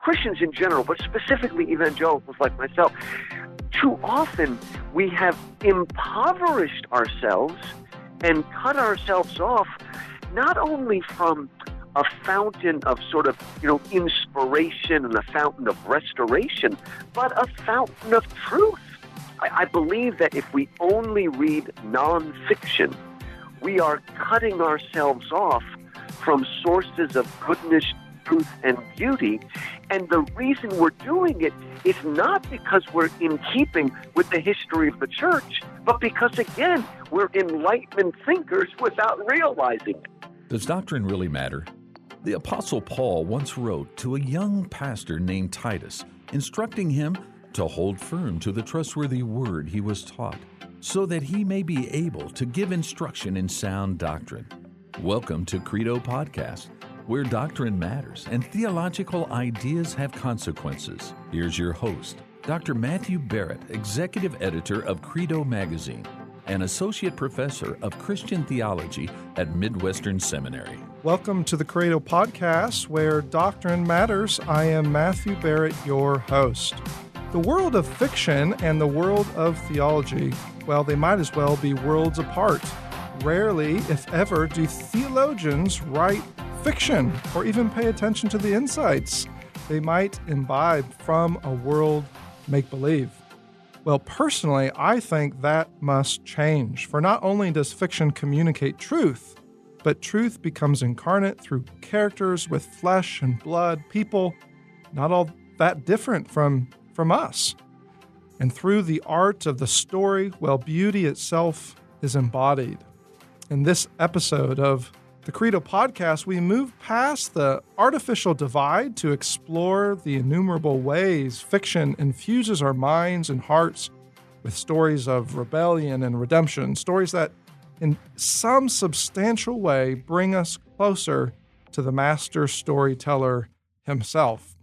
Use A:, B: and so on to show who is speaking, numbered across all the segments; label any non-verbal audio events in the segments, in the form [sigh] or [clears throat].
A: Christians in general, but specifically evangelicals like myself, too often we have impoverished ourselves and cut ourselves off not only from a fountain of sort of, you know, inspiration and a fountain of restoration, but a fountain of truth. I, I believe that if we only read nonfiction, we are cutting ourselves off from sources of goodness, truth, and beauty. And the reason we're doing it is not because we're in keeping with the history of the church, but because, again, we're enlightenment thinkers without realizing it.
B: Does doctrine really matter? The Apostle Paul once wrote to a young pastor named Titus, instructing him to hold firm to the trustworthy word he was taught, so that he may be able to give instruction in sound doctrine. Welcome to Credo Podcast, where doctrine matters and theological ideas have consequences. Here's your host, Dr. Matthew Barrett, Executive Editor of Credo Magazine and Associate Professor of Christian Theology at Midwestern Seminary.
C: Welcome to the Credo Podcast, where doctrine matters. I am Matthew Barrett, your host. The world of fiction and the world of theology, well, they might as well be worlds apart. Rarely, if ever, do theologians write fiction or even pay attention to the insights they might imbibe from a world make believe. Well, personally, I think that must change, for not only does fiction communicate truth, but truth becomes incarnate through characters with flesh and blood, people not all that different from, from us. And through the art of the story, well, beauty itself is embodied. In this episode of the Credo podcast, we move past the artificial divide to explore the innumerable ways fiction infuses our minds and hearts with stories of rebellion and redemption, stories that in some substantial way bring us closer to the master storyteller himself.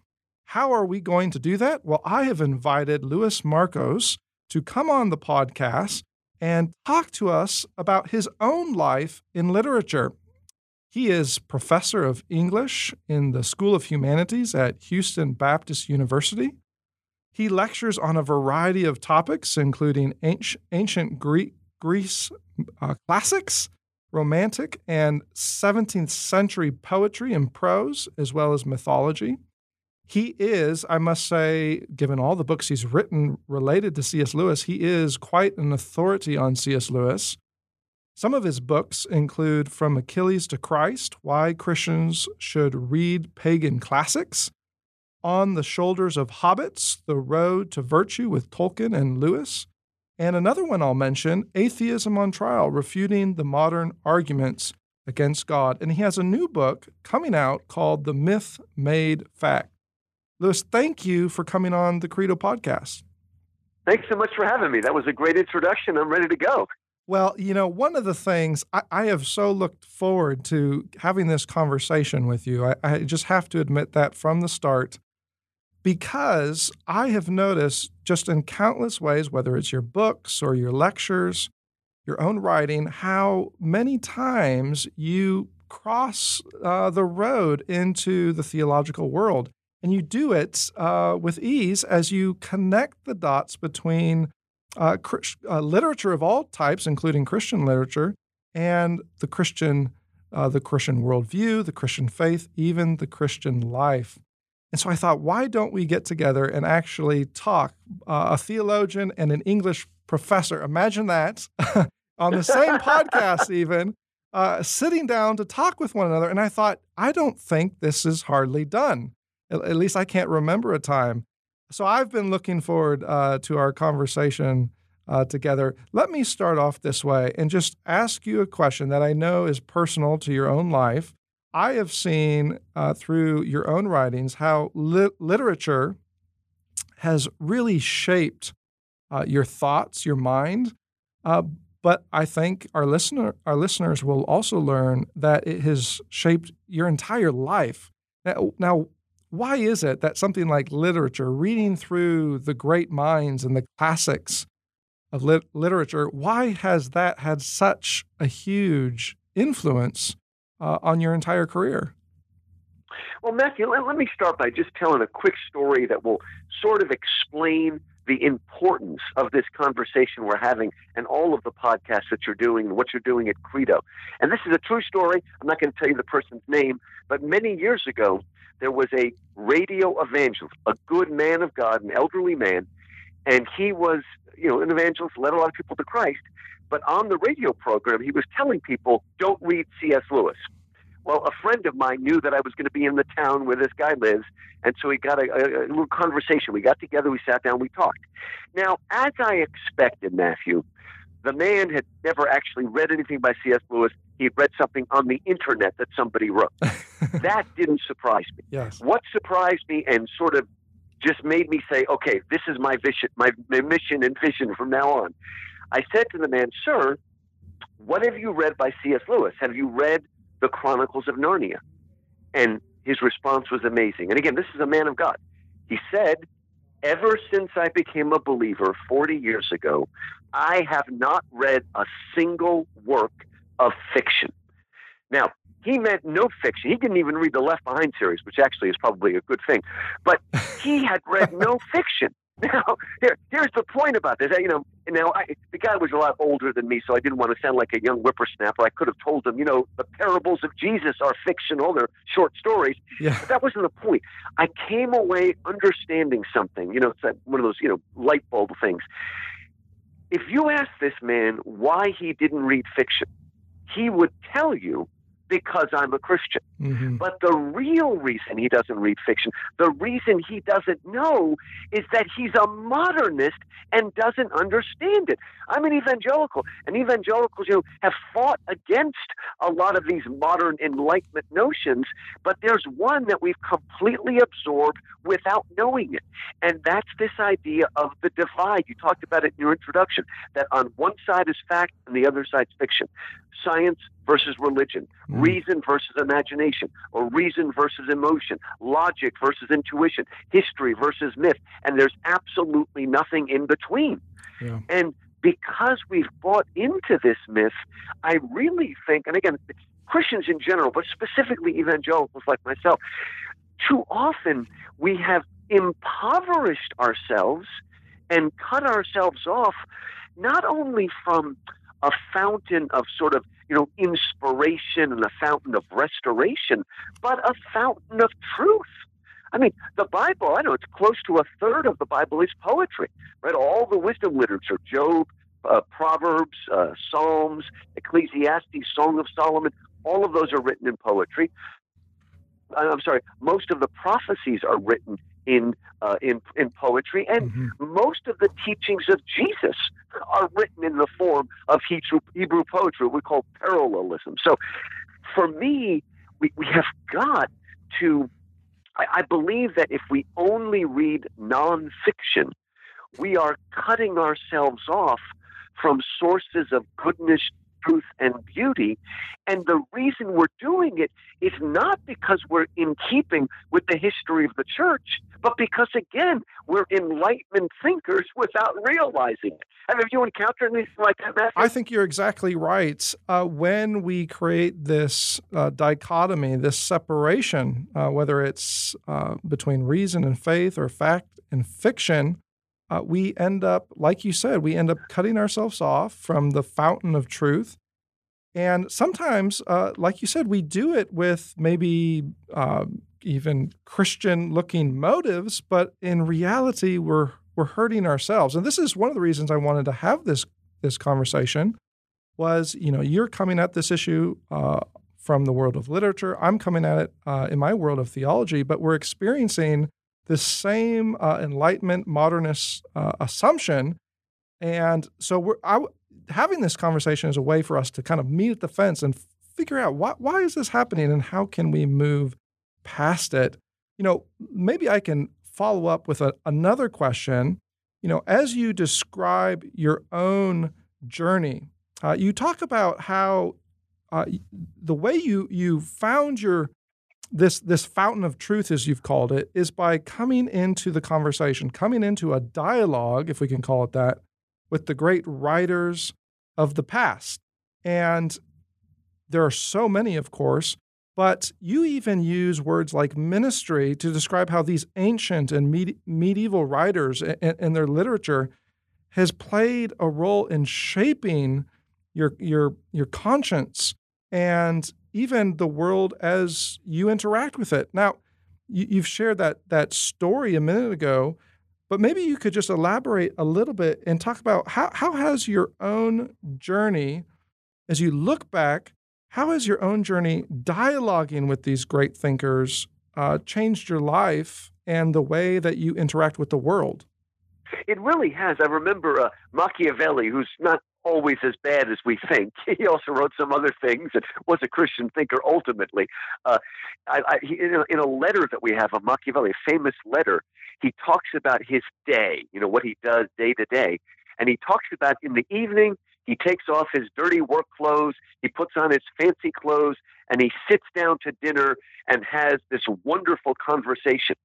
C: How are we going to do that? Well, I have invited Louis Markos to come on the podcast and talk to us about his own life in literature. He is professor of English in the School of Humanities at Houston Baptist University. He lectures on a variety of topics, including ancient Greek, Greece uh, classics, romantic, and 17th century poetry and prose, as well as mythology. He is, I must say, given all the books he's written related to C.S. Lewis, he is quite an authority on C.S. Lewis. Some of his books include From Achilles to Christ Why Christians Should Read Pagan Classics, On the Shoulders of Hobbits The Road to Virtue with Tolkien and Lewis, and another one I'll mention Atheism on Trial, refuting the modern arguments against God. And he has a new book coming out called The Myth Made Fact. Louis, thank you for coming on the Credo podcast.
A: Thanks so much for having me. That was a great introduction. I'm ready to go.
C: Well, you know, one of the things I, I have so looked forward to having this conversation with you, I, I just have to admit that from the start because I have noticed just in countless ways, whether it's your books or your lectures, your own writing, how many times you cross uh, the road into the theological world. And you do it uh, with ease as you connect the dots between uh, uh literature of all types, including Christian literature, and the Christian, uh, the Christian worldview, the Christian faith, even the Christian life. And so I thought, why don't we get together and actually talk? Uh, a theologian and an English professor, imagine that, [laughs] on the same podcast, [laughs] even uh, sitting down to talk with one another. And I thought, I don't think this is hardly done. At, at least I can't remember a time. So I've been looking forward uh, to our conversation uh, together. Let me start off this way and just ask you a question that I know is personal to your own life. I have seen uh, through your own writings how li- literature has really shaped uh, your thoughts, your mind. Uh, but I think our listener, our listeners will also learn that it has shaped your entire life. Now, now, why is it that something like literature, reading through the great minds and the classics of lit- literature, why has that had such a huge influence uh, on your entire career?
A: Well, Matthew, let, let me start by just telling a quick story that will sort of explain the importance of this conversation we're having and all of the podcasts that you're doing and what you're doing at Credo. And this is a true story. I'm not going to tell you the person's name, but many years ago, there was a radio evangelist, a good man of God, an elderly man, and he was, you know, an evangelist, led a lot of people to Christ. But on the radio program, he was telling people, don't read C.S. Lewis. Well, a friend of mine knew that I was going to be in the town where this guy lives, and so we got a, a, a little conversation. We got together, we sat down, we talked. Now, as I expected, Matthew, the man had never actually read anything by C.S. Lewis. He had read something on the internet that somebody wrote. [laughs] that didn't surprise me.
C: Yes.
A: What surprised me and sort of just made me say, okay, this is my vision, my, my mission and vision from now on. I said to the man, sir, what have you read by C.S. Lewis? Have you read the Chronicles of Narnia? And his response was amazing. And again, this is a man of God. He said, Ever since I became a believer 40 years ago, I have not read a single work of fiction. Now, he meant no fiction. He didn't even read the Left Behind series, which actually is probably a good thing. But [laughs] he had read no fiction. Now, here, here's the point about this. You know, now I, the guy was a lot older than me, so I didn't want to sound like a young whippersnapper. I could have told him, you know, the parables of Jesus are fictional; they're short stories.
C: Yeah.
A: But that wasn't the point. I came away understanding something. You know, it's that one of those, you know, light bulb things. If you ask this man why he didn't read fiction, he would tell you because I'm a Christian.
C: Mm-hmm.
A: But the real reason he doesn't read fiction, the reason he doesn't know, is that he's a modernist and doesn't understand it. I'm an evangelical, and evangelicals, you know, have fought against a lot of these modern enlightenment notions, but there's one that we've completely absorbed without knowing it. And that's this idea of the divide. You talked about it in your introduction, that on one side is fact and the other side's fiction. Science versus religion,
C: Mm.
A: reason versus imagination, or reason versus emotion, logic versus intuition, history versus myth, and there's absolutely nothing in between.
C: Yeah.
A: And because we've bought into this myth, I really think, and again, Christians in general, but specifically evangelicals like myself, too often we have impoverished ourselves and cut ourselves off not only from a fountain of sort of you know inspiration and a fountain of restoration, but a fountain of truth. I mean, the Bible, I know it's close to a third of the Bible is poetry, right? All the wisdom literature, Job, uh, Proverbs, uh, Psalms, Ecclesiastes, Song of Solomon, all of those are written in poetry. Uh, I'm sorry, most of the prophecies are written in uh, in in poetry, and
C: Mhm.
A: most of the teachings of Jesus are written in the form of Hebrew, Hebrew poetry, we call parallelism. So, for me, we, we have got to. I, I believe that if we only read nonfiction, we are cutting ourselves off from sources of goodness, truth, and beauty. And the reason we're doing it is not because we're in keeping with the history of the church, but because, again, we're enlightenment thinkers without realizing it. Have you encountered anything like that, Matthew?
C: I think you're exactly right. Uh, when we create this uh, dichotomy, this separation, uh, whether it's uh, between reason and faith or fact and fiction, uh, we end up, like you said, we end up cutting ourselves off from the fountain of truth. And sometimes, uh, like you said, we do it with maybe uh, even Christian looking motives, but in reality, we're we're hurting ourselves. And this is one of the reasons I wanted to have this this conversation. Was you know you're coming at this issue uh, from the world of literature. I'm coming at it uh, in my world of theology, but we're experiencing this same uh, Enlightenment modernist uh, assumption. And so we're I, having this conversation is a way for us to kind of meet at the fence and figure out why, why is this happening and how can we move past it. You know, maybe I can follow up with a, another question. You know, as you describe your own journey, uh, you talk about how uh, the way you you found your this this fountain of truth, as you've called it, is by coming into the conversation, coming into a dialogue, if we can call it that, with the great writers of the past. And there are so many, of course, But you even use words like ministry to describe how these ancient and med- medieval writers and their literature has played a role in shaping your your your conscience and even the world as you interact with it. Now, you, have shared that that story a minute ago, but maybe you could just elaborate a little bit and talk about how how has your own journey, as you look back, how has your own journey dialoguing with these great thinkers uh, changed your life and the way that you interact with the world?
A: It really has. I remember uh, Machiavelli, who's not always as bad as we think. [laughs] He also wrote some other things and was a Christian thinker ultimately. Uh, I, I, in, a, in, a, letter that we have of Machiavelli, a famous letter, he talks about his day, you know, what he does day to day. And he talks about in the evening, he takes off his dirty work clothes, he puts on his fancy clothes, and he sits down to dinner and has this wonderful conversation.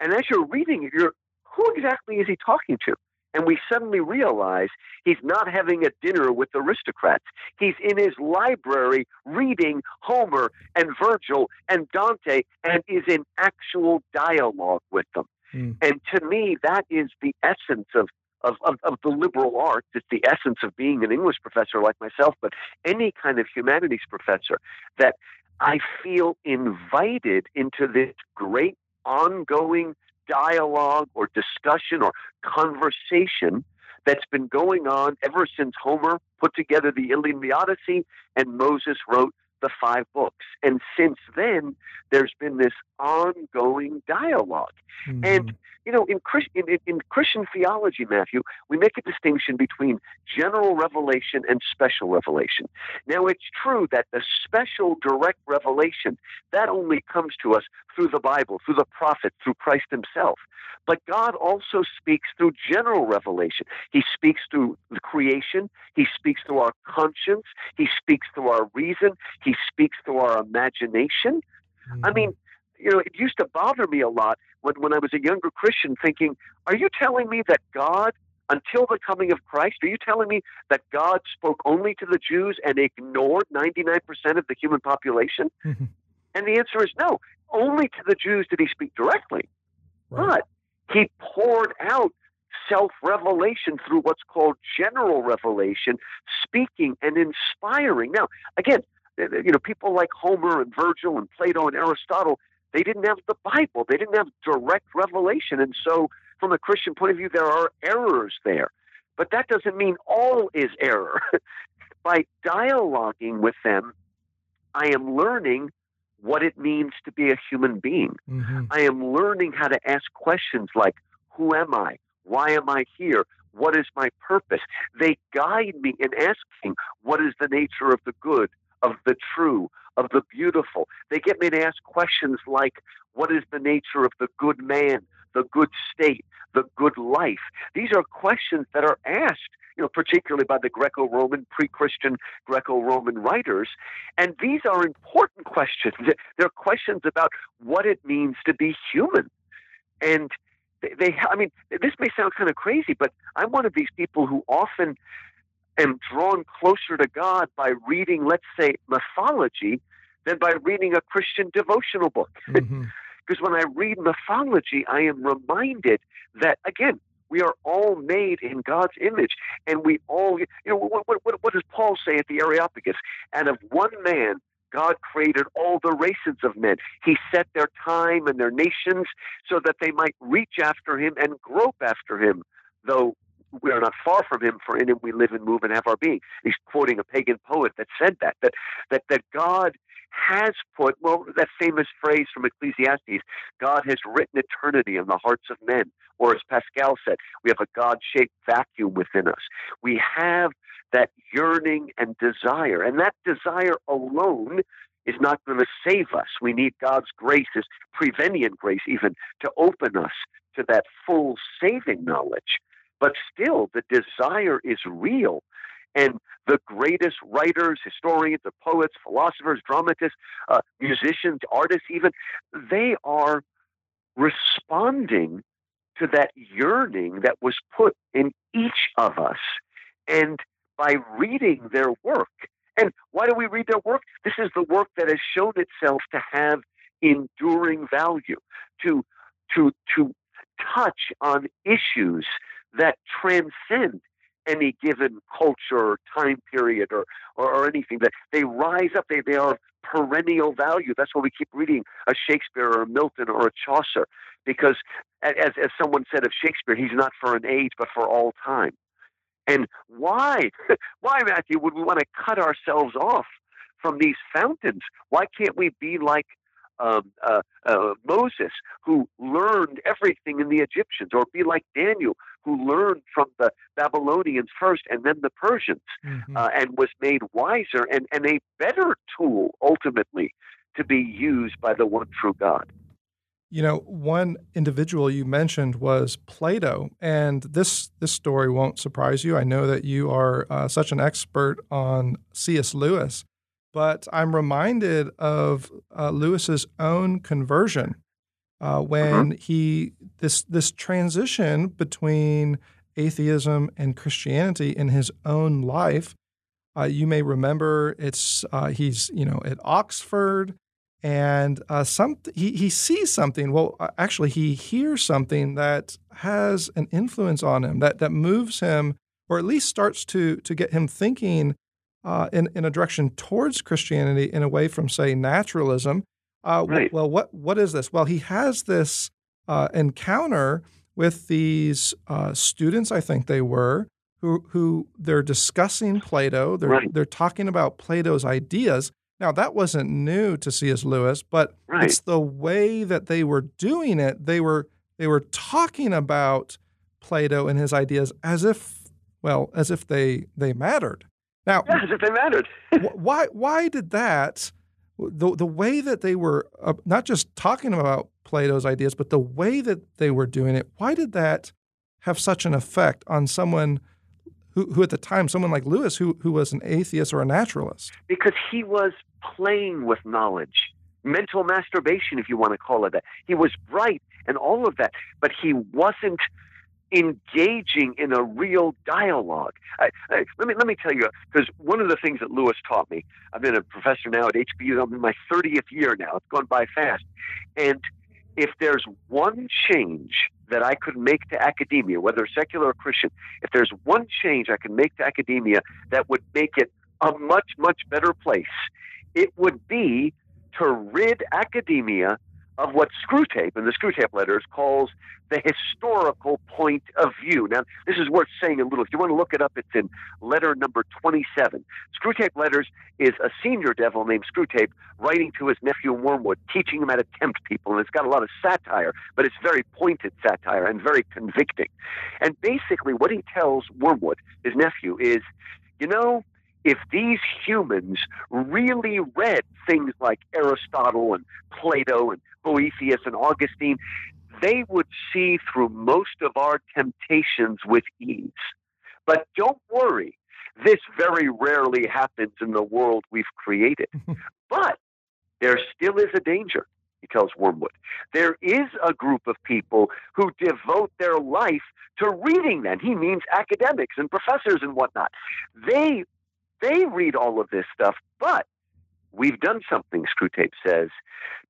A: And as you're reading it, you're, who exactly is he talking to? And we suddenly realize he's not having a dinner with aristocrats. He's in his library reading Homer and Virgil and Dante and is in actual dialogue with them. Mm. And to me, that is the essence of, of, of, of, the liberal arts. It's the essence of being an English professor like myself, but any kind of humanities professor, that I feel invited into this great ongoing dialogue or discussion or conversation that's been going on ever since Homer put together the Iliad and the Odyssey and Moses wrote the five books. And since then, there's been this ongoing dialog mm-hmm. And you know, in, in, in Christian theology, Matthew, we make a distinction between general revelation and special revelation. Now, it's true that the special direct revelation that only comes to us through the Bible, through the prophet, through Christ Himself. But God also speaks through general revelation. He speaks through the creation. He speaks through our conscience. He speaks through our reason. He speaks through our imagination. Mm-hmm. I mean, you know, it used to bother me a lot when, when I was a younger Christian thinking, are you telling me that God, until the coming of Christ, are you telling me that God spoke only to the Jews and ignored 99% of the human population? Mm-hmm. And the answer is no. Only to the Jews did he speak directly. Right. But he poured out self revelation through what's called general revelation, speaking and inspiring. Now, again, you know, people like Homer and Virgil and Plato and Aristotle, they didn't have the Bible. They didn't have direct revelation. And so, from a Christian point of view, there are errors there. But that doesn't mean all is error. [laughs] By dialoguing with them, I am learning what it means to be a human being. Mm-hmm. I am learning how to ask questions like, Who am I? Why am I here? What is my purpose? They guide me in asking, What is the nature of the good, of the true, of the beautiful. They get me to ask questions like, what is the nature of the good man, the good state, the good life? These are questions that are asked, you know, particularly by the Greco-Roman, pre-Christian Greco-Roman writers. And these are important questions. [laughs] They're questions about what it means to be human. And they, they I mean, this may sound kind of crazy, but I'm one of these people who often am drawn closer to God by reading, let's say, mythology than by reading a Christian devotional book. [laughs] Mm-hmm. because when I read mythology, I am reminded that, again, we are all made in God's image, and we all, you know, what, what, what does Paul say at the Areopagus? And of one man, God created all the races of men. He set their time and their nations so that they might reach after him and grope after him, though we are not far from him, for in him we live and move and have our being. He's quoting a pagan poet that said that, that, that, that God has put, well, that famous phrase from Ecclesiastes, God has written eternity in the hearts of men. Or as Pascal said, we have a God shaped vacuum within us. We have that yearning and desire. And that desire alone is not going to save us. We need God's grace, His prevenient grace, even, to open us to that full saving knowledge. But still, the desire is real. And the greatest writers, historians, poets, philosophers, dramatists, uh, musicians, artists, even, they are responding to that yearning that was put in each of us. And by reading their work And why do we read their work? This is the work that has shown itself to have enduring value, to to to touch on issues that transcend any given culture or time period or, or, or, anything. That they rise up, they, they are perennial value. That's why we keep reading a Shakespeare or a Milton or a Chaucer, because as, as someone said of Shakespeare, he's not for an age, but for all time. And why, [laughs] why, Matthew, would we want to cut ourselves off from these fountains? Why can't we be like um, uh, uh, Moses, who learned everything in the Egyptians, or be like Daniel, who learned from the Babylonians first and then the Persians, mm-hmm. uh, and was made wiser and, and a better tool ultimately to be used by the one true God.
C: You know, one individual you mentioned was Plato, and this this story won't surprise you. I know that you are uh, such an expert on C.S. Lewis, but I'm reminded of uh, Lewis's own conversion uh, when mm-hmm. he this this transition between atheism and Christianity in his own life. Uh, you may remember it's uh, he's you know at Oxford and uh, some he, he sees something well uh, actually he hears something that has an influence on him that that moves him or at least starts to to get him thinking uh, in in a direction towards Christianity and away from say naturalism. Uh, right. Well, what what is this? Well, he has this uh, encounter with these uh, students. I think they were who who they're discussing Plato. They're right. they're talking about Plato's ideas now, that wasn't new to C.S. Lewis, but right. it's the way that they were doing it. They were they were talking about Plato and his ideas as if, well, as if they they mattered. Now, [laughs]
A: yeah, as if they mattered.
C: why why did that? The the way that they were uh, not just talking about Plato's ideas, but the way that they were doing it. Why did that have such an effect on someone who, who at the time, someone like Lewis, who, who was an atheist or a naturalist?
A: Because he was playing with knowledge, mental masturbation, if you want to call it that. He was bright and all of that, but he wasn't engaging in a real dialogue. I, I, let me let me tell you, because one of the things that Lewis taught me, I've been a professor now at HBU. I'm in my 30th year now. It's gone by fast, and if there's one change that I could make to academia, whether secular or Christian, if there's one change I can make to academia that would make it a much, much better place, it would be to rid academia of what Screwtape in the Screwtape letters calls the historical point of view. Now, this is worth saying a little. If you want to look it up, it's in letter number 27. Screwtape letters is a senior devil named Screwtape writing to his nephew Wormwood, teaching him how to tempt people. And it's got a lot of satire, but it's very pointed satire and very convicting. And basically, what he tells Wormwood, his nephew, is you know, if these humans really read things like Aristotle and Plato and Boethius and Augustine, they would see through most of our temptations with ease. But don't worry, this very rarely happens in the world we've created. [laughs] but there still is a danger, he tells Wormwood. There is a group of people who devote their life to reading them. He means academics and professors and whatnot. They they read all of this stuff, but we've done something, Screwtape says,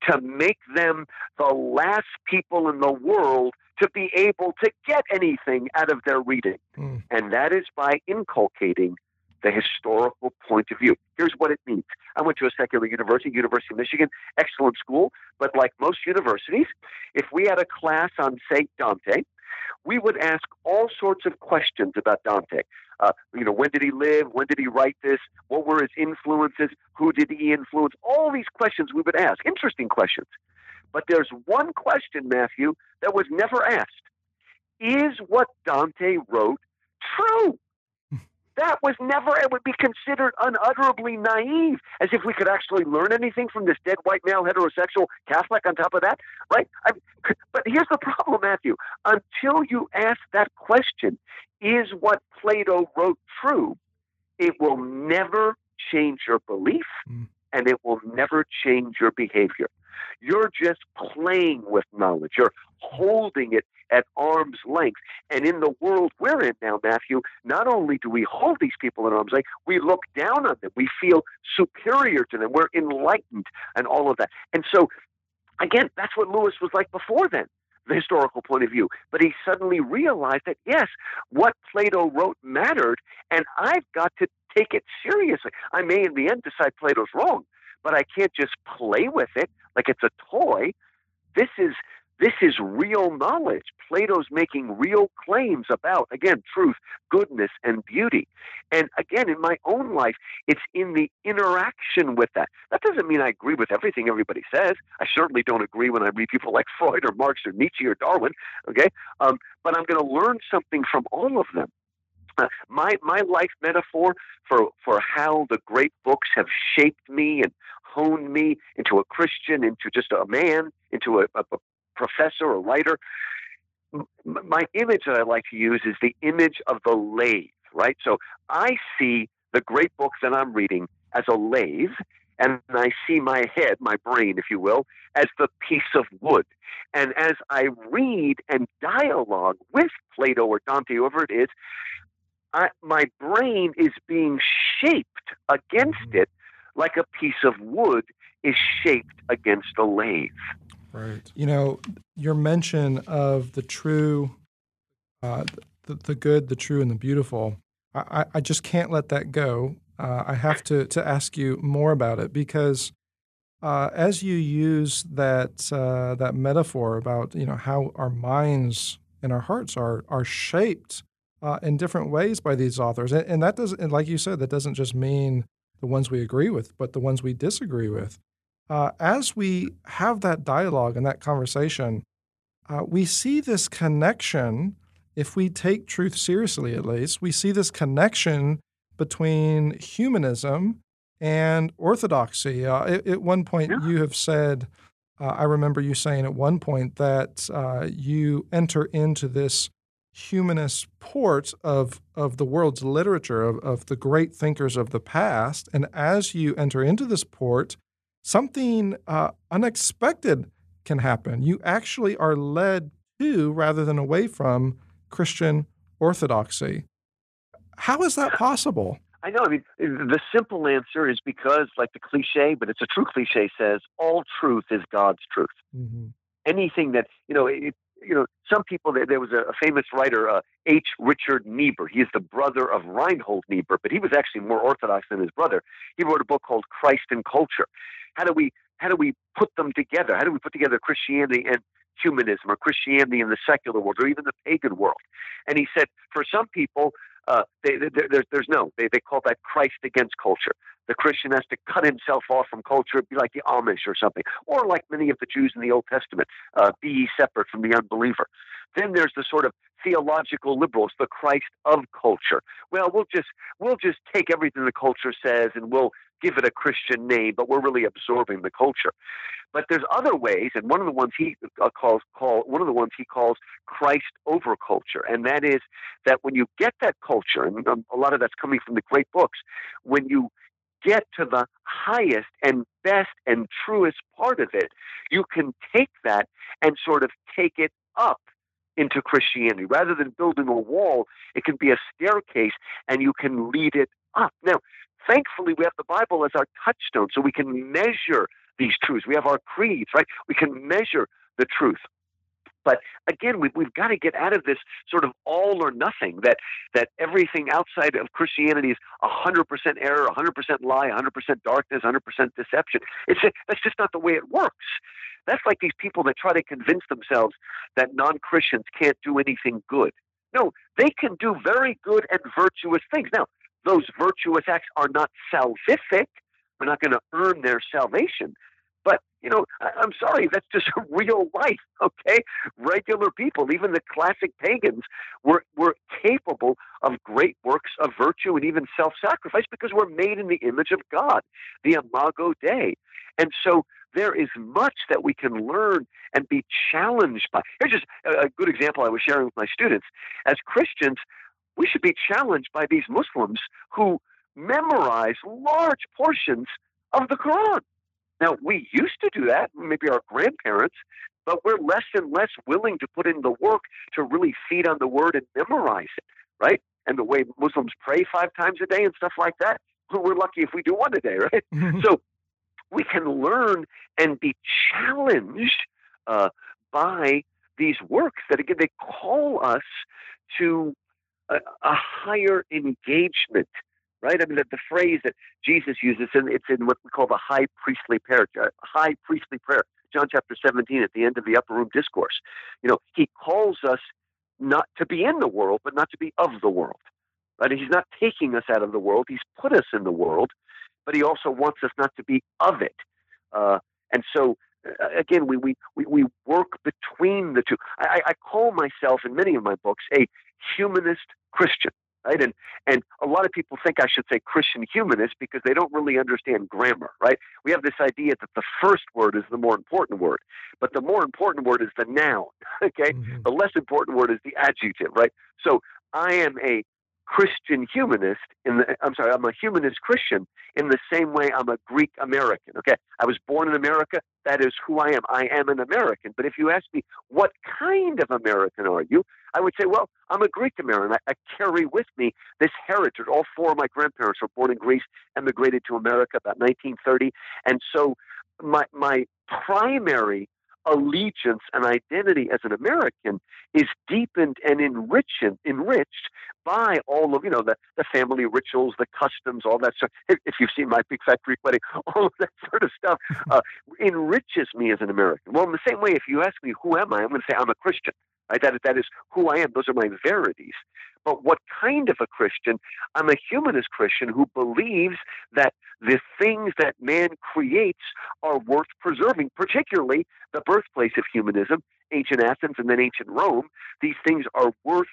A: to make them the last people in the world to be able to get anything out of their reading. Mm. And that is by inculcating the historical point of view. Here's what it means. I went to a secular university, University of Michigan, excellent school, but like most universities, if we had a class on, St. Dante, we would ask all sorts of questions about Dante. Uh, you know, when did he live? When did he write this? What were his influences? Who did he influence? All these questions we would ask. Interesting questions. But there's one question, Matthew, that was never asked. Is what Dante wrote true? That was never, it would be considered unutterably naive, as if we could actually learn anything from this dead white male heterosexual Catholic on top of that, right? I, but here's the problem, Matthew. Until you ask that question, is what Plato wrote true? It will never change your belief mm. and it will never change your behavior. You're just playing with knowledge. You're holding it at arm's length. And in the world we're in now, Matthew, not only do we hold these people at arm's length, we look down on them. We feel superior to them. We're enlightened and all of that. And so, again, that's what Lewis was like before then the historical point of view. But he suddenly realized that, yes, what Plato wrote mattered, and I've got to take it seriously. I may, in the end, decide Plato's wrong, but I can't just play with it like it's a toy. This is this is real knowledge. Plato's making real claims about, again, truth, goodness, and beauty. And again, in my own life, it's in the interaction with that. That doesn't mean I agree with everything everybody says. I certainly don't agree when I read people like Freud or Marx or Nietzsche or Darwin, okay? Um, but I'm going to learn something from all of them. Uh, my my life metaphor for for how the great books have shaped me and honed me into a Christian, into just a man, into a, a, professor or writer. My image that I like to use is the image of the lathe, right? So I see the great books that I'm reading as a lathe, and I see my head, my brain, if you will, as the piece of wood. And as I read and dialogue with Plato or Dante, whoever it is, I, my brain is being shaped against mm-hmm. it like a piece of wood is shaped against a lathe.
C: Right. You know, your mention of the true, uh, the, the good, the true, and the beautiful, I, I just can't let that go. Uh, I have to, to ask you more about it because uh, as you use that, uh, that metaphor about you know, how our minds and our hearts are, are shaped uh, in different ways by these authors, and, and that doesn't, like you said, that doesn't just mean the ones we agree with, but the ones we disagree with uh, as we have that dialogue and that conversation, uh, we see this connection. If we take truth seriously, at least, we see this connection between humanism and orthodoxy. Uh, at, at, one point, yeah. you have said, uh, I remember you saying at one point that uh, you enter into this humanist port of, of the world's literature, of, of the great thinkers of the past. And as you enter into this port, something uh, unexpected can happen. You actually are led to rather than away from Christian orthodoxy. How is that possible?
A: I know. I mean, the simple answer is because, like the cliche, but it's a true cliche, says all truth is God's truth. Mm-hmm. Anything that you know, it, you know, some people. There was a famous writer, uh, H. Richard Niebuhr. He is the brother of Reinhold Niebuhr, but he was actually more orthodox than his brother. He wrote a book called Christ and Culture. How do we how do we put them together? How do we put together Christianity and humanism, or Christianity and the secular world, or even the pagan world? And he said, for some people, uh, they, they, there's no. They, they call that Christ against culture. The Christian has to cut himself off from culture, be like the Amish or something, or like many of the Jews in the Old Testament, uh, be separate from the unbeliever. Then there's the sort of theological liberals, the Christ of culture. Well, we'll just we'll just take everything the culture says and we'll give it a Christian name, but we're really absorbing the culture. But there's other ways, and one of the ones he uh, calls call one of the ones he calls Christ over culture, and that is that when you get that culture, and um, a lot of that's coming from the great books, when you get to the highest and best and truest part of it, you can take that and sort of take it up into Christianity. Rather than building a wall, it can be a staircase and you can lead it up. Now, thankfully, we have the Bible as our touchstone so we can measure these truths. We have our creeds, right? We can measure the truth. But again, we, we've got to get out of this sort of all or nothing that that everything outside of Christianity is 100% error, 100% lie, 100% darkness, 100% deception. It's that's just not the way it works. That's like these people that try to convince themselves that non Christians can't do anything good. No, they can do very good and virtuous things. Now, those virtuous acts are not salvific. We're not going to earn their salvation. But, you know, I'm sorry, that's just [laughs] real life, okay? Regular people, even the classic pagans, were, were capable of great works of virtue and even self sacrifice because we're made in the image of God, the Imago Dei. And so there is much that we can learn and be challenged by. Here's just a good example I was sharing with my students. As Christians, we should be challenged by these Muslims who memorize large portions of the Quran. Now, we used to do that, maybe our grandparents, but we're less and less willing to put in the work to really feed on the word and memorize it, right? And the way Muslims pray five times a day and stuff like that, [laughs] we're lucky if we do one a day, right? [laughs] so we can learn and be challenged uh, by these works that, again, they call us to a, a higher engagement right? I mean, the, the phrase that Jesus uses, and it's in what we call the high priestly prayer, uh, high priestly prayer, John chapter 17 at the end of the upper room discourse. You know, he calls us not to be in the world, but not to be of the world. Right? He's not taking us out of the world. He's put us in the world, but he also wants us not to be of it. Uh, and so, uh, again, we, we, we, we work between the two. I, I call myself, in many of my books, a humanist Christian right? And and a lot of people think I should say Christian humanist because they don't really understand grammar, right? We have this idea that the first word is the more important word, but the more important word is the noun, [laughs] okay? Mm-hmm. The less important word is the adjective, right? So I am a Christian humanist in the I'm sorry, I'm a humanist Christian in the same way I'm a Greek American. Okay. I was born in America. That is who I am. I am an American. But if you ask me, what kind of American are you? I would say, well, I'm a Greek American. I, I carry with me this heritage. All four of my grandparents were born in Greece, emigrated to America about 1930. And so my, my primary allegiance and identity as an American is deepened and enriched enriched by all of you know the, the family rituals, the customs, all that stuff. If you've seen my big fat Greek wedding, [laughs] all of that sort of stuff [laughs] uh, enriches me as an American. Well, in the same way, if you ask me who am I, I'm going to say I'm a Christian. Right? That that is who I am. Those are my verities. But what kind of a Christian? I'm a humanist Christian who believes that the things that man creates are worth preserving, particularly the birthplace of humanism, ancient Athens and then ancient Rome. These things are worth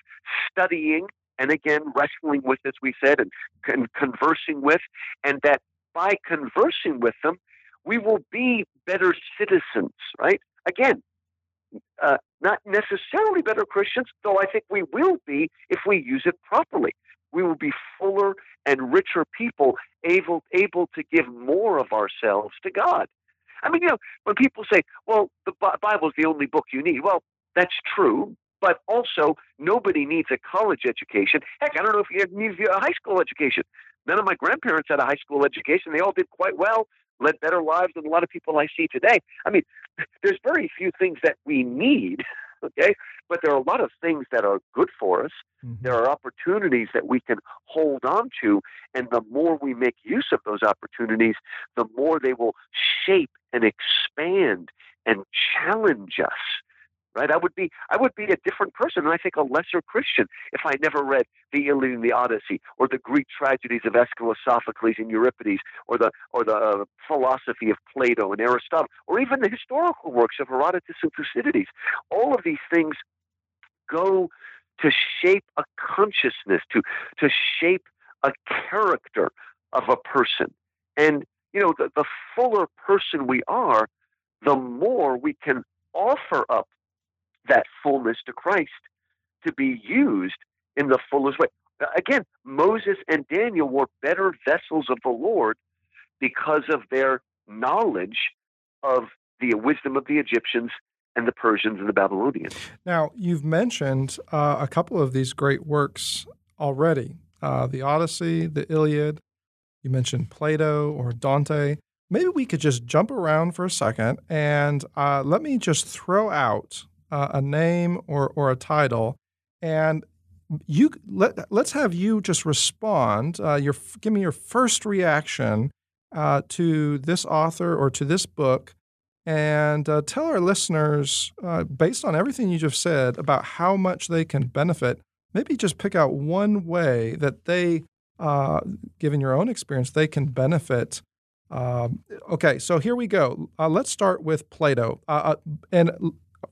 A: studying and again wrestling with, as we said, and, and conversing with, and that by conversing with them, we will be better citizens, right? Again, uh, not necessarily better Christians, though I think we will be if we use it properly. We will be fuller and richer people, able able to give more of ourselves to God. I mean, you know, when people say, "Well, the Bible is the only book you need," well, that's true. But also, nobody needs a college education. Heck, I don't know if you need a high school education. None of my grandparents had a high school education. They all did quite well led better lives than a lot of people I see today. I mean, there's very few things that we need, [laughs] okay? But there are a lot of things that are good for us. Mm-hmm. There are opportunities that we can hold on to. And the more we make use of those opportunities, the more they will shape and expand and challenge us right? I would be I would be a different person, and I think a lesser Christian if I never read the Iliad and the Odyssey, or the Greek tragedies of Aeschylus, Sophocles, and Euripides, or the or the uh, philosophy of Plato and Aristotle, or even the historical works of Herodotus and Thucydides. All of these things go to shape a consciousness, to to shape a character of a person, and you know the, the fuller person we are, the more we can offer up that fullness to Christ to be used in the fullest way. Again, Moses and Daniel were better vessels of the Lord because of their knowledge of the wisdom of the Egyptians and the Persians and the Babylonians.
C: Now, you've mentioned uh, a couple of these great works already uh, the Odyssey, the Iliad. You mentioned Plato or Dante. Maybe we could just jump around for a second and uh, let me just throw out uh, a name or, or a title, and you let let's have you just respond. Uh, your give me your first reaction uh, to this author or to this book, and uh, tell our listeners, uh, based on everything you just said, about how much they can benefit. Maybe just pick out one way that they, uh, given your own experience, they can benefit. Um, okay, so here we go. Uh, let's start with Plato, and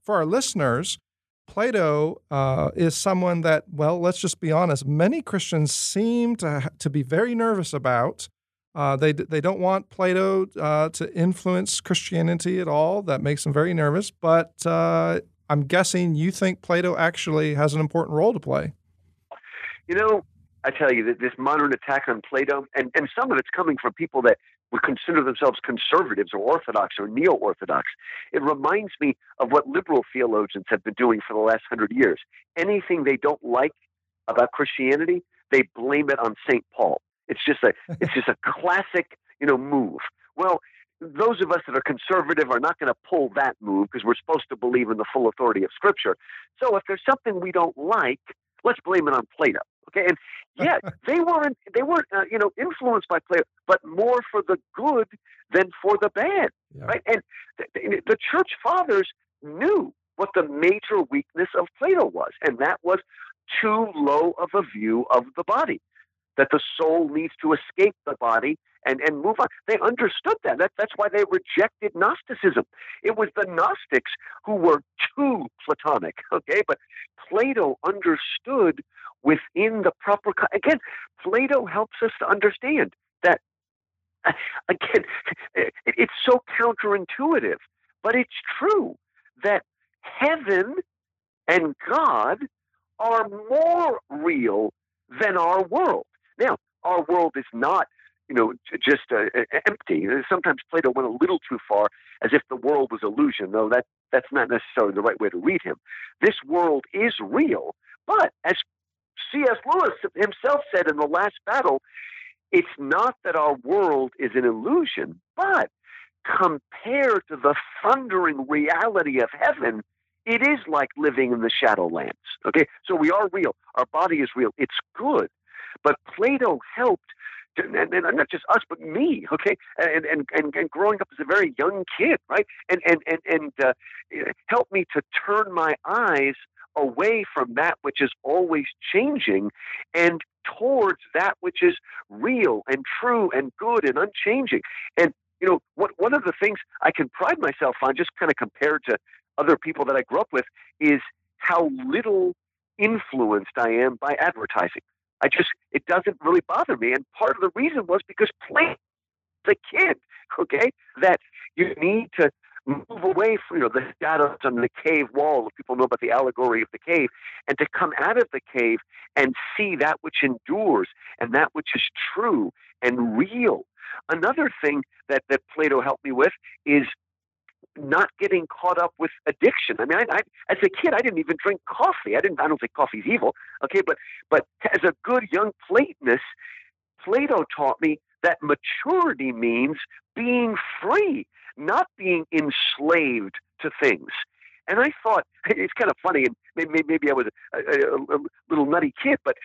C: for our listeners, Plato uh, is someone that, well, let's just be honest, many Christians seem to, to be very nervous about. Uh, they, they don't want Plato uh, to influence Christianity at all. That makes them very nervous. But uh, I'm guessing you think Plato actually has an important role to play.
A: You know, I tell you that this modern attack on Plato, and, and some of it's coming from people that would consider themselves conservatives or orthodox or neo orthodox. It reminds me of what liberal theologians have been doing for the last hundred years. Anything they don't like about Christianity, they blame it on St. Paul. It's just a [laughs] it's just a classic, you know, move. Well, those of us that are conservative are not going to pull that move because we're supposed to believe in the full authority of Scripture. So if there's something we don't like, let's blame it on Plato. Okay, and yeah, [laughs] they weren't they weren't uh, you know influenced by Plato, but more for the good than for the bad, yeah. right? And the, the church fathers knew what the major weakness of Plato was, and that was too low of a view of the body, that the soul needs to escape the body and, and move on. They understood that. that. That's why they rejected Gnosticism. It was the Gnostics who were too Platonic, [laughs] okay? But Plato understood within the proper. Again, Plato helps us to understand that, [laughs] again, [laughs] it's so counterintuitive, but it's true that heaven and God are more real than our world. Now, our world is not, you know, just uh, empty. Sometimes Plato went a little too far, as if the world was illusion. Though that that's not necessarily the right way to read him. This world is real, but as C.S. Lewis himself said in the last battle, it's not that our world is an illusion, but compared to the thundering reality of heaven, it is like living in the shadowlands. Okay, so we are real. Our body is real. It's good, but Plato helped. And, and not just us, but me, okay, and, and and and growing up as a very young kid, right, and and and and uh, helped me to turn my eyes away from that which is always changing and towards that which is real and true and good and unchanging. And you know, what one of the things I can pride myself on, just kind of compared to other people that I grew up with is how little influenced I am by advertising. I just it doesn't really bother me, and part of the reason was because playing the kid, okay, that you need to move away from you know the shadows on the cave wall. People know about the allegory of the cave, and to come out of the cave and see that which endures and that which is true and real. Another thing that that Plato helped me with is not getting caught up with addiction. I mean, I, I, as a kid, I didn't even drink coffee. I didn't. I don't think coffee's evil. Okay, but but as a good young Platonist, Plato taught me that maturity means being free, not being enslaved to things. And I thought [laughs] it's kind of funny, and maybe, maybe I was a, a, a little nutty kid, but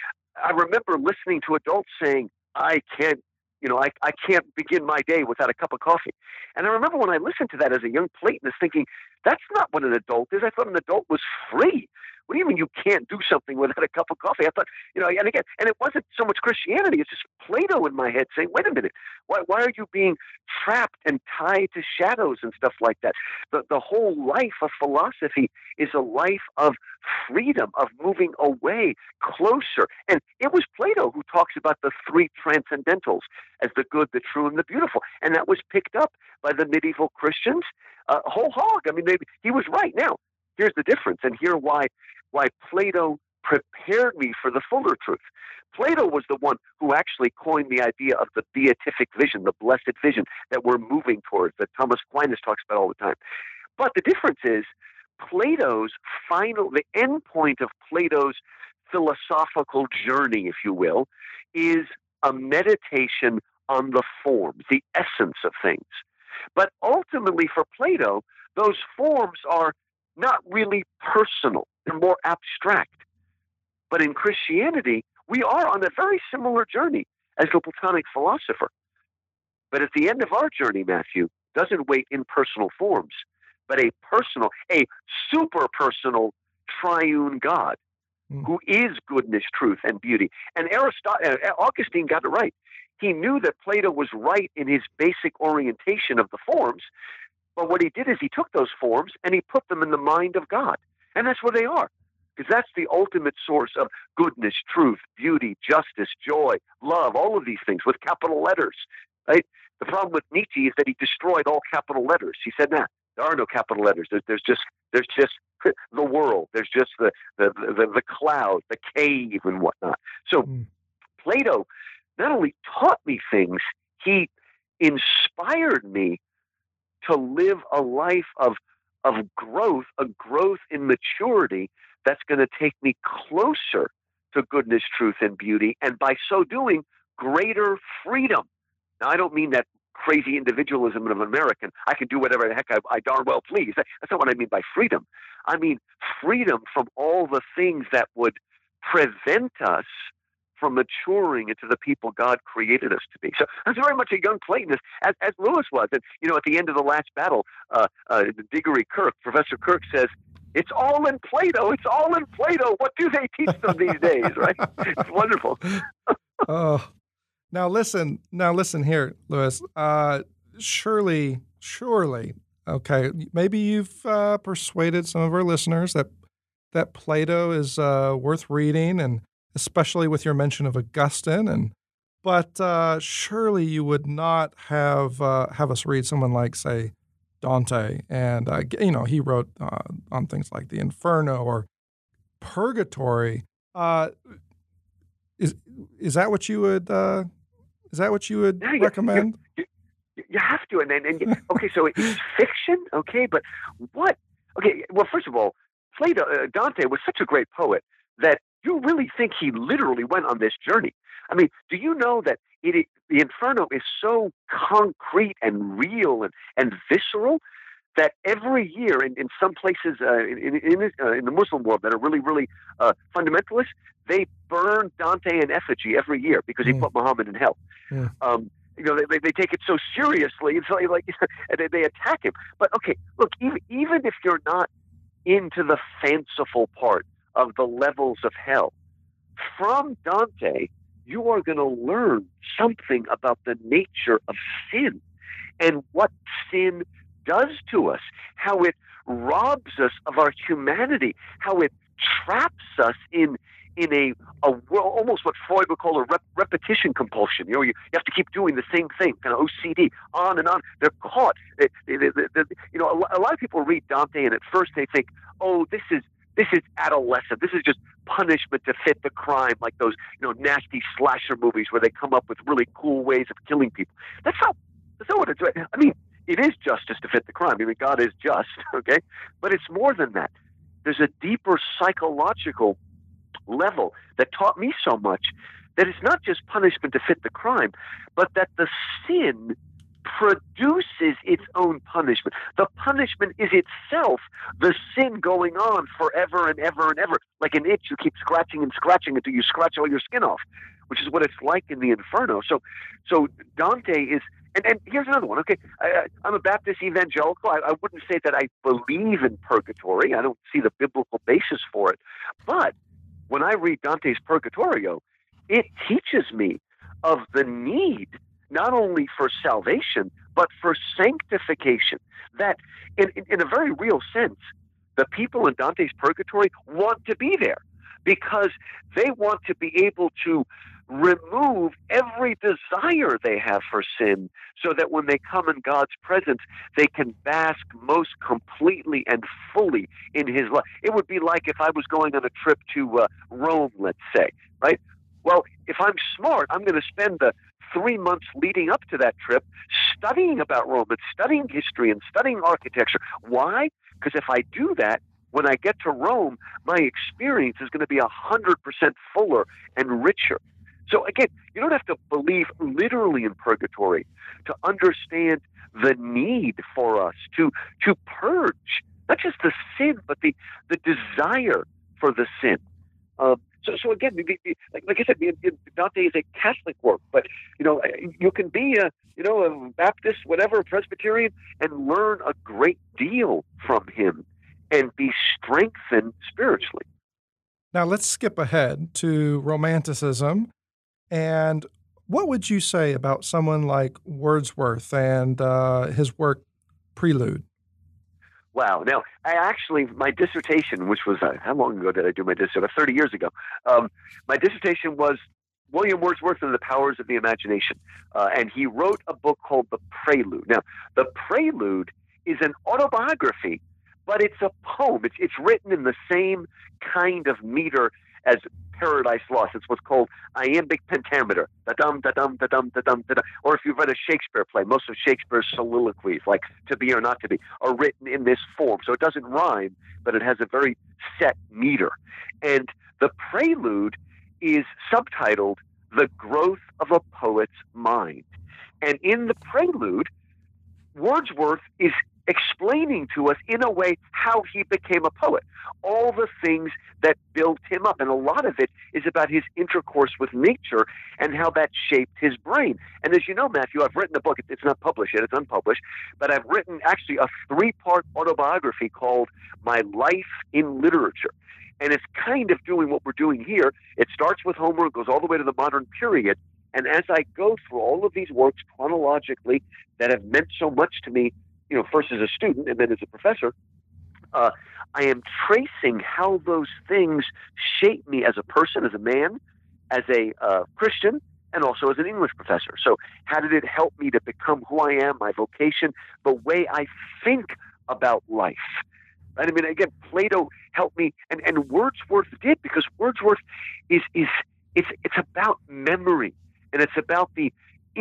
A: I remember listening to adults saying, "I can't you know, I, I can't begin my day without a cup of coffee. And I remember when I listened to that as a young Platonist thinking, that's not what an adult is. I thought an adult was free. What do you mean you can't do something without a cup of coffee? I thought, you know, and again, and it wasn't so much Christianity, it's just Plato in my head saying, wait a minute, why, why are you being trapped and tied to shadows and stuff like that? The, the whole life of philosophy is a life of freedom, of moving away, closer. And it was Plato who talks about the three transcendentals as the good, the true, and the beautiful. And that was picked up by the medieval Christians uh, whole hog. I mean, maybe he was right. Now, here's the difference, and here why why Plato prepared me for the fuller truth. Plato was the one who actually coined the idea of the beatific vision, the blessed vision that we're moving towards, that Thomas Aquinas talks about all the time. But the difference is Plato's final, the end point of Plato's philosophical journey, if you will, is a meditation on the forms, the essence of things. But ultimately, for Plato, those forms are not really personal, they're more abstract. But in Christianity, we are on a very similar journey as the Platonic philosopher. But at the end of our journey, Matthew doesn't wait in personal forms, but a personal, a super personal triune God mm. who is goodness, truth, and beauty. And Aristotle, uh, Augustine got it right. He knew that Plato was right in his basic orientation of the forms, but what he did is he took those forms and he put them in the mind of God. And that's where they are. Because that's the ultimate source of goodness, truth, beauty, justice, joy, love, all of these things with capital letters. Right? The problem with Nietzsche is that he destroyed all capital letters. He said, nah, there are no capital letters. There's, there's just there's just [laughs] the world. There's just the the, the, the cloud, the cave, and whatnot. So mm. Plato not only taught me things, he inspired me to live a life of of growth, a growth in maturity that's going to take me closer to goodness, truth, and beauty, and by so doing, greater freedom. Now, I don't mean that crazy individualism of an American. I can do whatever the heck I, I darn well please. That's not what I mean by freedom. I mean freedom from all the things that would prevent us from maturing into the people God created us to be. So I was very much a young Platonist, as, as Lewis was. And, you know, at the end of the last battle, uh, uh, Diggory Kirk, Professor Kirk says, it's all in Plato. It's all in Plato. What do they teach them these days, right? It's wonderful. [laughs]
C: oh, now listen. Now listen here, Louis. Uh, surely, surely, okay. Maybe you've uh, persuaded some of our listeners that that Plato is uh, worth reading, and especially with your mention of Augustine. And but uh, surely you would not have uh, have us read someone like, say, Dante, and uh, you know he wrote uh, on things like the Inferno or Purgatory. Uh, is is that what you would uh, is that what you would yeah, recommend?
A: You, you, you, have to, and then and, okay, so it's fiction, okay, but what? Okay, well, first of all, Plato, uh, Dante was such a great poet that you really think he literally went on this journey. I mean, do you know that it, the Inferno is so concrete and real and, and visceral that every year in, in some places uh, in, in, uh, in, the Muslim world that are really, really uh, fundamentalist, they burn Dante in effigy every year because he mm. put Muhammad in hell. Yeah. Um, you know, they, they take it so seriously, and so like [laughs] they, they attack him. But okay, look, even even if you're not into the fanciful part of the levels of hell, from Dante, you are going to learn something about the nature of sin and what sin does to us, how it robs us of our humanity, how it traps us in in a, a almost what Freud would call a rep, repetition compulsion. You know, you, you have to keep doing the same thing, kind of OCD, on and on. They're caught. They, they, they, you know, a, a lot of people read Dante, and at first they think, "Oh, this is this is adolescent. This is just punishment to fit the crime, like those you know nasty slasher movies where they come up with really cool ways of killing people. That's not that's not what it's. I mean, it is justice to fit the crime. I mean, God is just, [laughs] okay, but it's more than that. There's a deeper psychological level that taught me so much that it's not just punishment to fit the crime, but that the sin produces its own punishment. The punishment is itself the sin going on forever and ever and ever. Like an itch, you keep scratching and scratching until you scratch all your skin off, which is what it's like in the Inferno. So, so Dante is. And, and here's another one. Okay, I, am a Baptist evangelical. I, I wouldn't say that I believe in purgatory. I don't see the biblical basis for it. But when I read Dante's Purgatorio, it teaches me of the need not only for salvation, but for sanctification. That, in, in, a very real sense, the people in Dante's Purgatory want to be there because they want to be able to remove every desire they have for sin so that when they come in God's presence, they can bask most completely and fully in His love. It would be like if I was going on a trip to uh, Rome, let's say, right? Well, if I'm smart, I'm going to spend the three months leading up to that trip studying about Rome and studying history and studying architecture. Why? Because if I do that, when I get to Rome, my experience is going to be 100% fuller and richer. So again, you don't have to believe literally in purgatory to understand the need for us to to purge not just the sin, but the the desire for the sin. Uh, so, so again, like, like I said, Dante is a Catholic work, but you know, you can be a you know a Baptist, whatever, Presbyterian, and learn a great deal from him and be strengthened spiritually.
C: Now let's skip ahead to Romanticism, and what would you say about someone like Wordsworth and uh, his work Prelude?
A: Wow. Now, I actually, my dissertation, which was, uh, how long ago did I do my dissertation? 30 years ago. Um, my dissertation was William Wordsworth and the Powers of the Imagination. Uh, and he wrote a book called The Prelude. Now, The Prelude is an autobiography, but it's a poem. It's, it's written in the same kind of meter as Paradise Lost. It's what's called iambic pentameter. Da dum da dum da dum da dum da dum. Or if you've read a Shakespeare play, most of Shakespeare's soliloquies, like "To Be or Not to Be," are written in this form. So it doesn't rhyme, but it has a very set meter. And the prelude is subtitled "The Growth of a Poet's Mind." And in the prelude, Wordsworth is explaining to us in a way how he became a poet, all the things that built him up. And a lot of it is about his intercourse with nature and how that shaped his brain. And as you know, Matthew, I've written a book. It's not published yet, it's unpublished, but I've written actually a three part autobiography called My Life in Literature. And it's kind of doing what we're doing here. It starts with Homer, goes all the way to the modern period. And as I go through all of these works chronologically that have meant so much to me you know, first as a student and then as a professor, uh, I am tracing how those things shape me as a person, as a man, as a uh, Christian, and also as an English professor. So, how did it help me to become who I am, my vocation, the way I think about life? I mean, again, Plato helped me, and, and Wordsworth did because Wordsworth is is it's it's about memory, and it's about the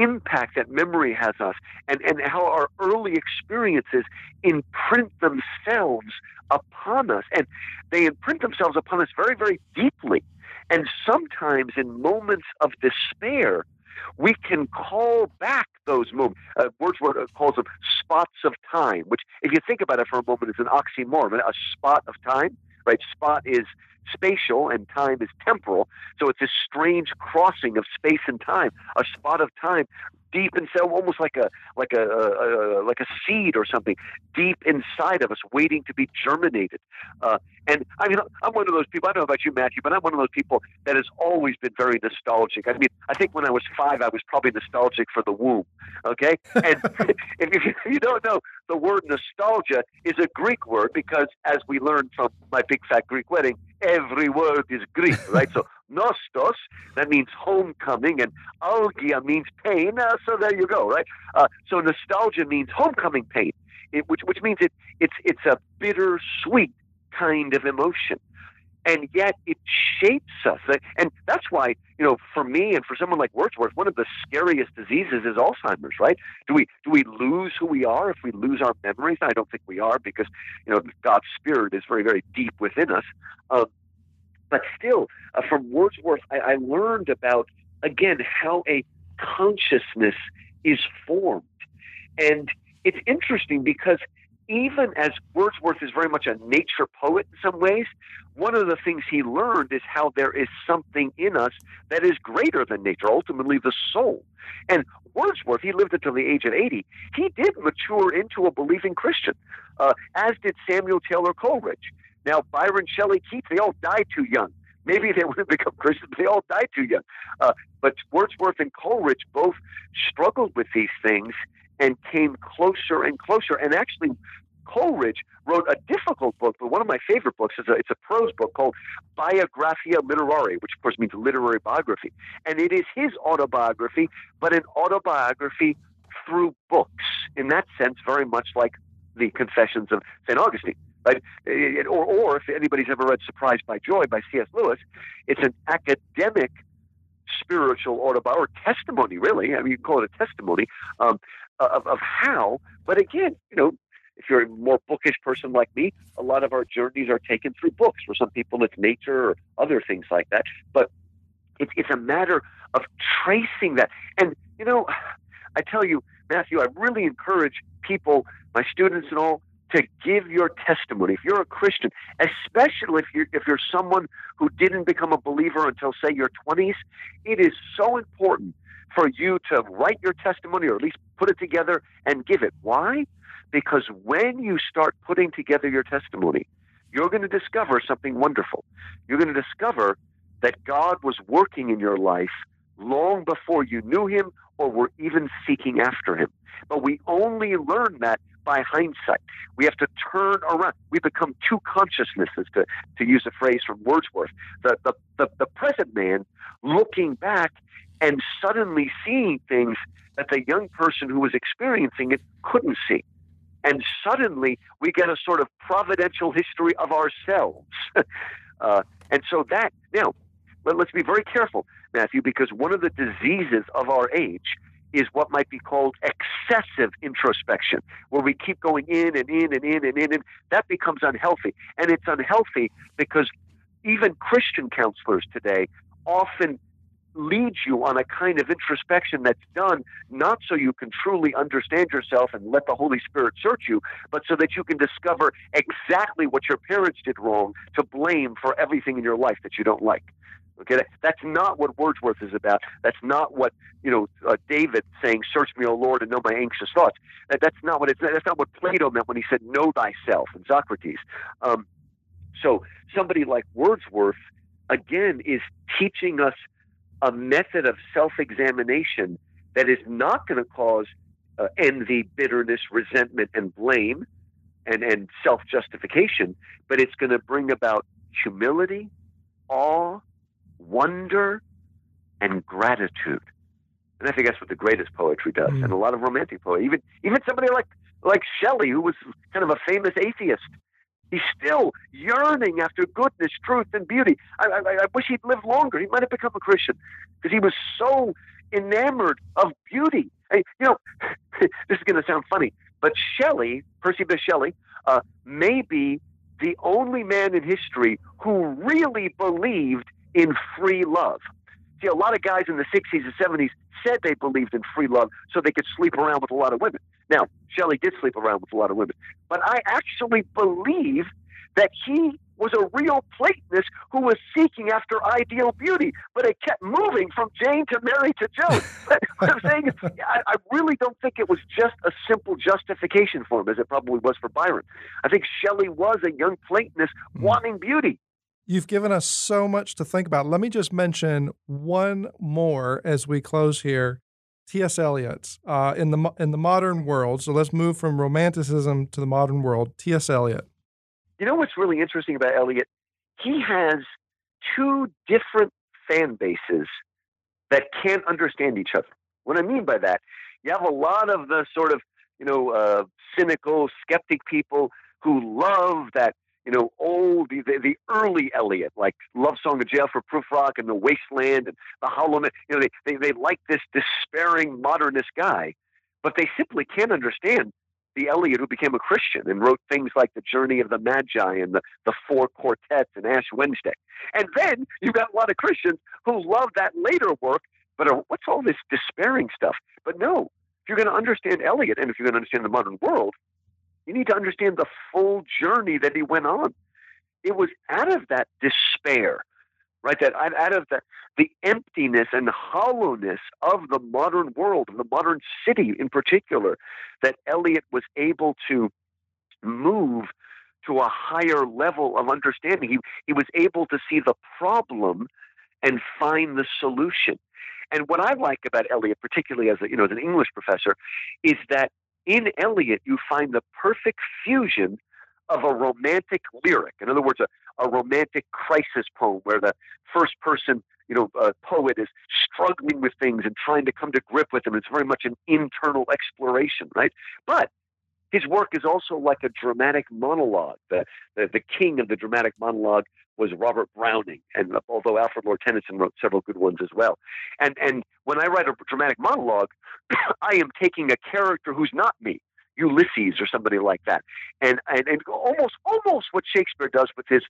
A: impact that memory has us and, and how our early experiences imprint themselves upon us. And they imprint themselves upon us very, very deeply. And sometimes in moments of despair, we can call back those moments. Uh, Wordsworth calls them spots of time, which, if you think about it for a moment, is an oxymoron. A spot of time, right? Spot is spatial and time is temporal. So it's this strange crossing of space and time, a spot of time deep inside, almost like a like a, a, a, like a seed or something deep inside of us, waiting to be germinated. Uh, and I mean, I'm one of those people. I don't know about you, Matthew, but I'm one of those people that has always been very nostalgic. I mean, I think when I was five, I was probably nostalgic for the womb. Okay, [laughs] and [laughs] if you don't know, the word nostalgia is a Greek word because, as we learned from my big fat Greek wedding, every word is Greek, right? so [laughs] nostos, that means homecoming, and algia means pain. Uh, so there you go, right? Uh, so nostalgia means homecoming pain, it, which which means it it's it's a bitter sweet kind of emotion and yet it shapes us. And that's why, you know, for me and for someone like Wordsworth, one of the scariest diseases is Alzheimer's, right? Do we do we lose who we are if we lose our memories? I don't think we are because, you know, God's spirit is very, very deep within us. Uh, but still, uh, from Wordsworth, I, I learned about, again, how a consciousness is formed. And it's interesting because even as Wordsworth is very much a nature poet in some ways, one of the things he learned is how there is something in us that is greater than nature, ultimately the soul. And Wordsworth, he lived until the age of 80. He did mature into a believing Christian, uh, as did Samuel Taylor Coleridge. Now, Byron Shelley Keats, they all died too young. Maybe they would have [laughs] become Christians, but they all died too young. Uh, but Wordsworth and Coleridge both struggled with these things and came closer and closer. And actually, Coleridge wrote a difficult book, but one of my favorite books is a, it's a prose book called Biographia Literaria, which of course means literary biography. And it is his autobiography, but an autobiography through books. In that sense, very much like the Confessions of St. Augustine. Right? Or, or if anybody's ever read Surprised by Joy by C.S. Lewis, it's an academic spiritual autobiography, or testimony, really. I mean, you call it a testimony um, Uh, of, of how. But again, you know, if you're a more bookish person like me, a lot of our journeys are taken through books. For some people, it's nature or other things like that. But it, it's a matter of tracing that. And, you know, I tell you, Matthew, I really encourage people, my students and all, to give your testimony. If you're a Christian, especially if you're, if you're someone who didn't become a believer until, say, your 20s, it is so important for you to write your testimony or at least put it together and give it. Why? Because when you start putting together your testimony, you're going to discover something wonderful. You're going to discover that God was working in your life long before you knew him or were even seeking after him. But we only learn that by hindsight. We have to turn around. We become two consciousnesses, to, to use a phrase from Wordsworth. The, the, the, the present man looking back and suddenly seeing things that the young person who was experiencing it couldn't see. And suddenly we get a sort of providential history of ourselves. [laughs] Uh, and so that now, let, let's be very careful, Matthew, because one of the diseases of our age is what might be called excessive introspection, where we keep going in and in and in and in, and that becomes unhealthy. And it's unhealthy because even Christian counselors today often lead you on a kind of introspection that's done not so you can truly understand yourself and let the Holy Spirit search you, but so that you can discover exactly what your parents did wrong to blame for everything in your life that you don't like. Okay, that, that's not what Wordsworth is about. That's not what you know uh, David saying, "Search me, O Lord, and know my anxious thoughts." That, that's not what it's. That's not what Plato meant when he said, "Know thyself," and Socrates. Um, so somebody like Wordsworth, again, is teaching us a method of self-examination that is not going to cause uh, envy, bitterness, resentment, and blame, and and self-justification, but it's going to bring about humility, awe wonder and gratitude. And I think that's what the greatest poetry does, mm. and a lot of romantic poetry. Even even somebody like like Shelley, who was kind of a famous atheist, he's still yearning after goodness, truth, and beauty. I, I, I wish he'd lived longer. He might have become a Christian because he was so enamored of beauty. You know, [laughs] this is going to sound funny, but Shelley, Percy Bysshe Shelley, uh, may be the only man in history who really believed in free love. See, a lot of guys in the 60s and 70s said they believed in free love so they could sleep around with a lot of women. Now, Shelley did sleep around with a lot of women, but I actually believe that he was a real Platonist who was seeking after ideal beauty, but it kept moving from Jane to Mary to Joan. [laughs] [laughs] what I'm saying is, I, I really don't think it was just a simple justification for him, as it probably was for Byron. I think Shelley was a young Platonist mm. wanting beauty.
C: You've given us so much to think about. Let me just mention one more as we close here. T.S. Eliot uh, in the in the modern world. So let's move from romanticism to the modern world. T.S. Eliot.
A: You know what's really interesting about Eliot? He has two different fan bases that can't understand each other. What I mean by that, you have a lot of the sort of you know uh, cynical, skeptic people who love that you know, old, the, the early Eliot, like Love Song of J. Alfred Prufrock and The Wasteland and The Hollow Man. You know, they, they, they like this despairing modernist guy, but they simply can't understand the Eliot who became a Christian and wrote things like The Journey of the Magi and the, the Four Quartets and Ash Wednesday. And then you've got a lot of Christians who love that later work, but are, what's all this despairing stuff? But no, if you're going to understand Eliot and if you're going to understand the modern world, you need to understand the full journey that he went on. It was out of that despair, right? That out of the, the emptiness and hollowness of the modern world, the modern city in particular, that Eliot was able to move to a higher level of understanding. He, he was able to see the problem and find the solution. And what I like about Eliot, particularly as a, you know as an English professor, is that in Eliot, you find the perfect fusion of a romantic lyric. In other words, a, a romantic crisis poem where the first person, you know, uh, poet is struggling with things and trying to come to grip with them. It's very much an internal exploration, right? But his work is also like a dramatic monologue. The, the, the king of the dramatic monologue was Robert Browning, and although Alfred Lord Tennyson wrote several good ones as well. And and when I write a dramatic monologue, [clears throat] I am taking a character who's not me, Ulysses or somebody like that, and and, and almost almost what Shakespeare does with his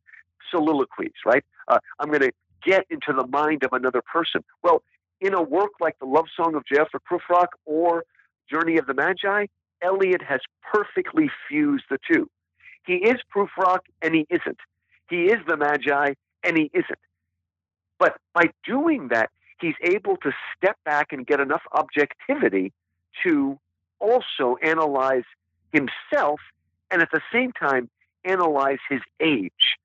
A: soliloquies, right? Uh, I'm going to get into the mind of another person. Well, in a work like the Love Song of J.F. Prufrock or Journey of the Magi, Eliot has perfectly fused the two. He is Prufrock and he isn't. He is the Magi and he isn't. But by doing that, he's able to step back and get enough objectivity to also analyze himself and at the same time analyze his age.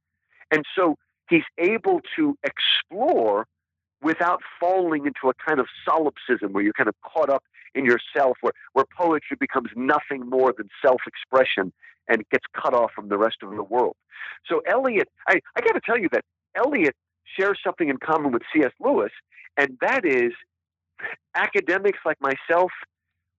A: And so he's able to explore without falling into a kind of solipsism where you're kind of caught up in yourself, where, where poetry becomes nothing more than self expression and gets cut off from the rest of the world. So Eliot, I, I got to tell you that Eliot shares something in common with C.S. Lewis, and that is academics like myself.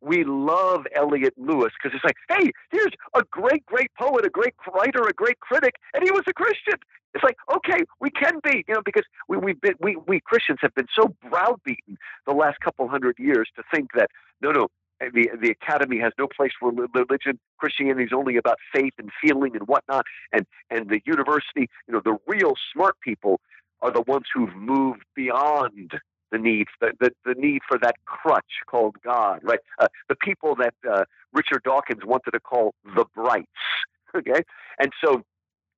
A: We love Eliot Lewis because it's like, hey, here's a great, great poet, a great writer, a great critic, and he was a Christian. It's like, okay, we can be, you know, because we we've been we we Christians have been so browbeaten the last couple hundred years to think that no, no, the the academy has no place for religion. Christianity is only about faith and feeling and whatnot. And and the university, you know, the real smart people are the ones who've moved beyond the need the, the, the need for that crutch called God, right? Uh, the people that uh, Richard Dawkins wanted to call the brights, [laughs] okay? And so,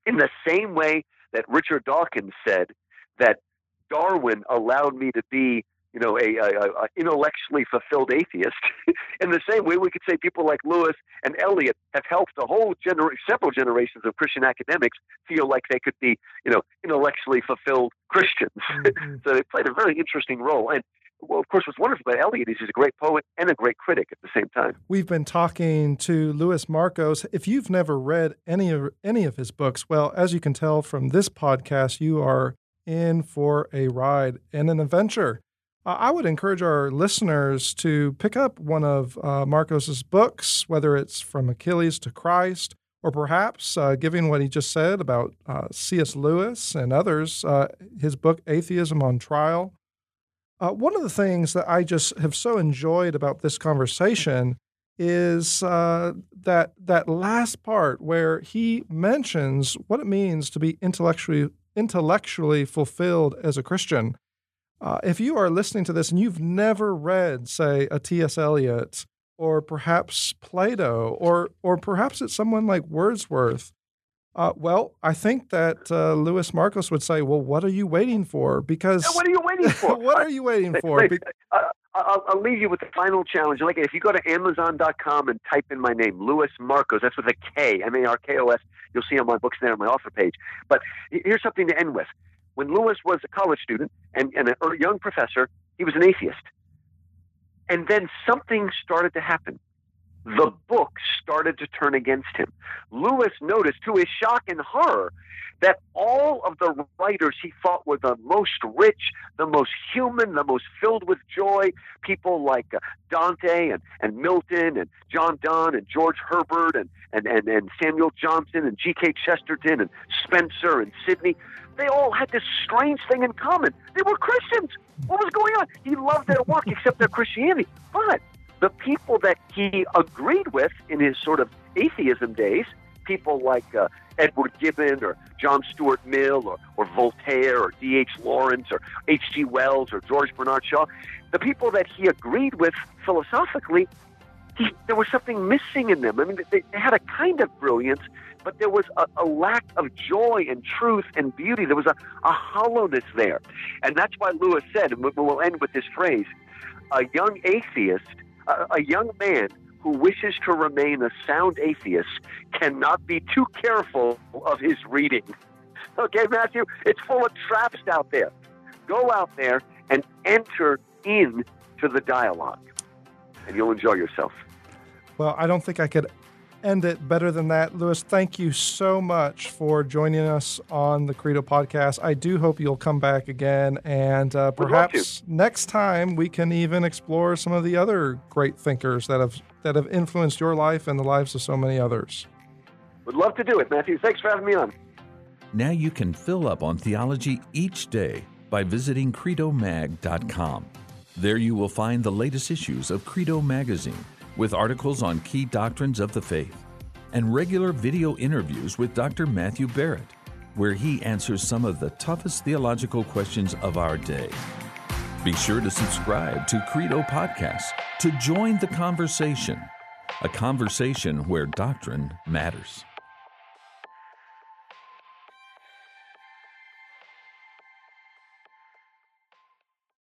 A: in the same way that Richard Dawkins said that Darwin allowed me to be you know, a, a, a intellectually fulfilled atheist. [laughs] In the same way, we could say people like Lewis and Eliot have helped a whole gener- several generations of Christian academics feel like they could be, you know, intellectually fulfilled Christians. [laughs] Mm-hmm. so they played a very interesting role. And well, of course, what's wonderful about Eliot is he's a great poet and a great critic at the same time.
C: We've been talking to Louis Markos. If you've never read any of any of his books, well, as you can tell from this podcast, you are in for a ride and an adventure. I would encourage our listeners to pick up one of uh, Markos's books, whether it's From Achilles to Christ, or perhaps, uh, given what he just said about uh, C.S. Lewis and others, uh, his book Atheism on Trial. Uh, one of the things that I just have so enjoyed about this conversation is uh, that that last part where he mentions what it means to be intellectually intellectually fulfilled as a Christian. Uh, if you are listening to this and you've never read, say, a T.S. Eliot or perhaps Plato or or perhaps it's someone like Wordsworth, uh, well, I think that uh, Markos would say, "Well, what are you waiting for?" Because
A: what are you waiting [laughs] for?
C: what are you waiting for? Be-
A: uh, I'll, I'll, leave you with the final challenge. Like, if you go to Amazon.com and type in my name, Louis Markos, that's with a K, M A R K O S. You'll see on my books there on my offer page. But here's something to end with when Lewis was a college student and, and a young professor, he was an atheist. And then something started to happen. The book started to turn against him. Lewis noticed, to his shock and horror, that all of the writers he thought were the most rich, the most human, the most filled with joy, people like uh, Dante and, and Milton and John Donne and George Herbert and, and, and, and Samuel Johnson and G.K. Chesterton and Spenser and Sidney, they all had this strange thing in common. They were Christians. What was going on? He loved their work [laughs] except their Christianity. But the people that he agreed with in his sort of atheism days, people like uh, Edward Gibbon or John Stuart Mill or, or Voltaire or D.H. Lawrence or H.G. Wells or George Bernard Shaw, the people that he agreed with philosophically, he, there was something missing in them. I mean, they, they had a kind of brilliance, but there was a, a, lack of joy and truth and beauty. There was a, a hollowness there. And that's why Lewis said, and we'll end with this phrase a young atheist, a, young man who wishes to remain a sound atheist cannot be too careful of his reading. [laughs] Okay, Matthew? It's full of traps out there. Go out there and enter into the dialogue, and you'll enjoy yourself.
C: Well, I don't think I could end it better than that. Louis, thank you so much for joining us on the Credo podcast. I do hope you'll come back again, and uh, perhaps next time we can even explore some of the other great thinkers that have that have influenced your life and the lives of so many others.
A: Would love to do it, Matthew. Thanks for having me on.
B: Now you can fill up on theology each day by visiting credomag.com. There you will find the latest issues of Credo magazine with articles on key doctrines of the faith and regular video interviews with Dr. Matthew Barrett, where he answers some of the toughest theological questions of our day. Be sure to subscribe to Credo Podcasts to join the conversation, a conversation where doctrine matters.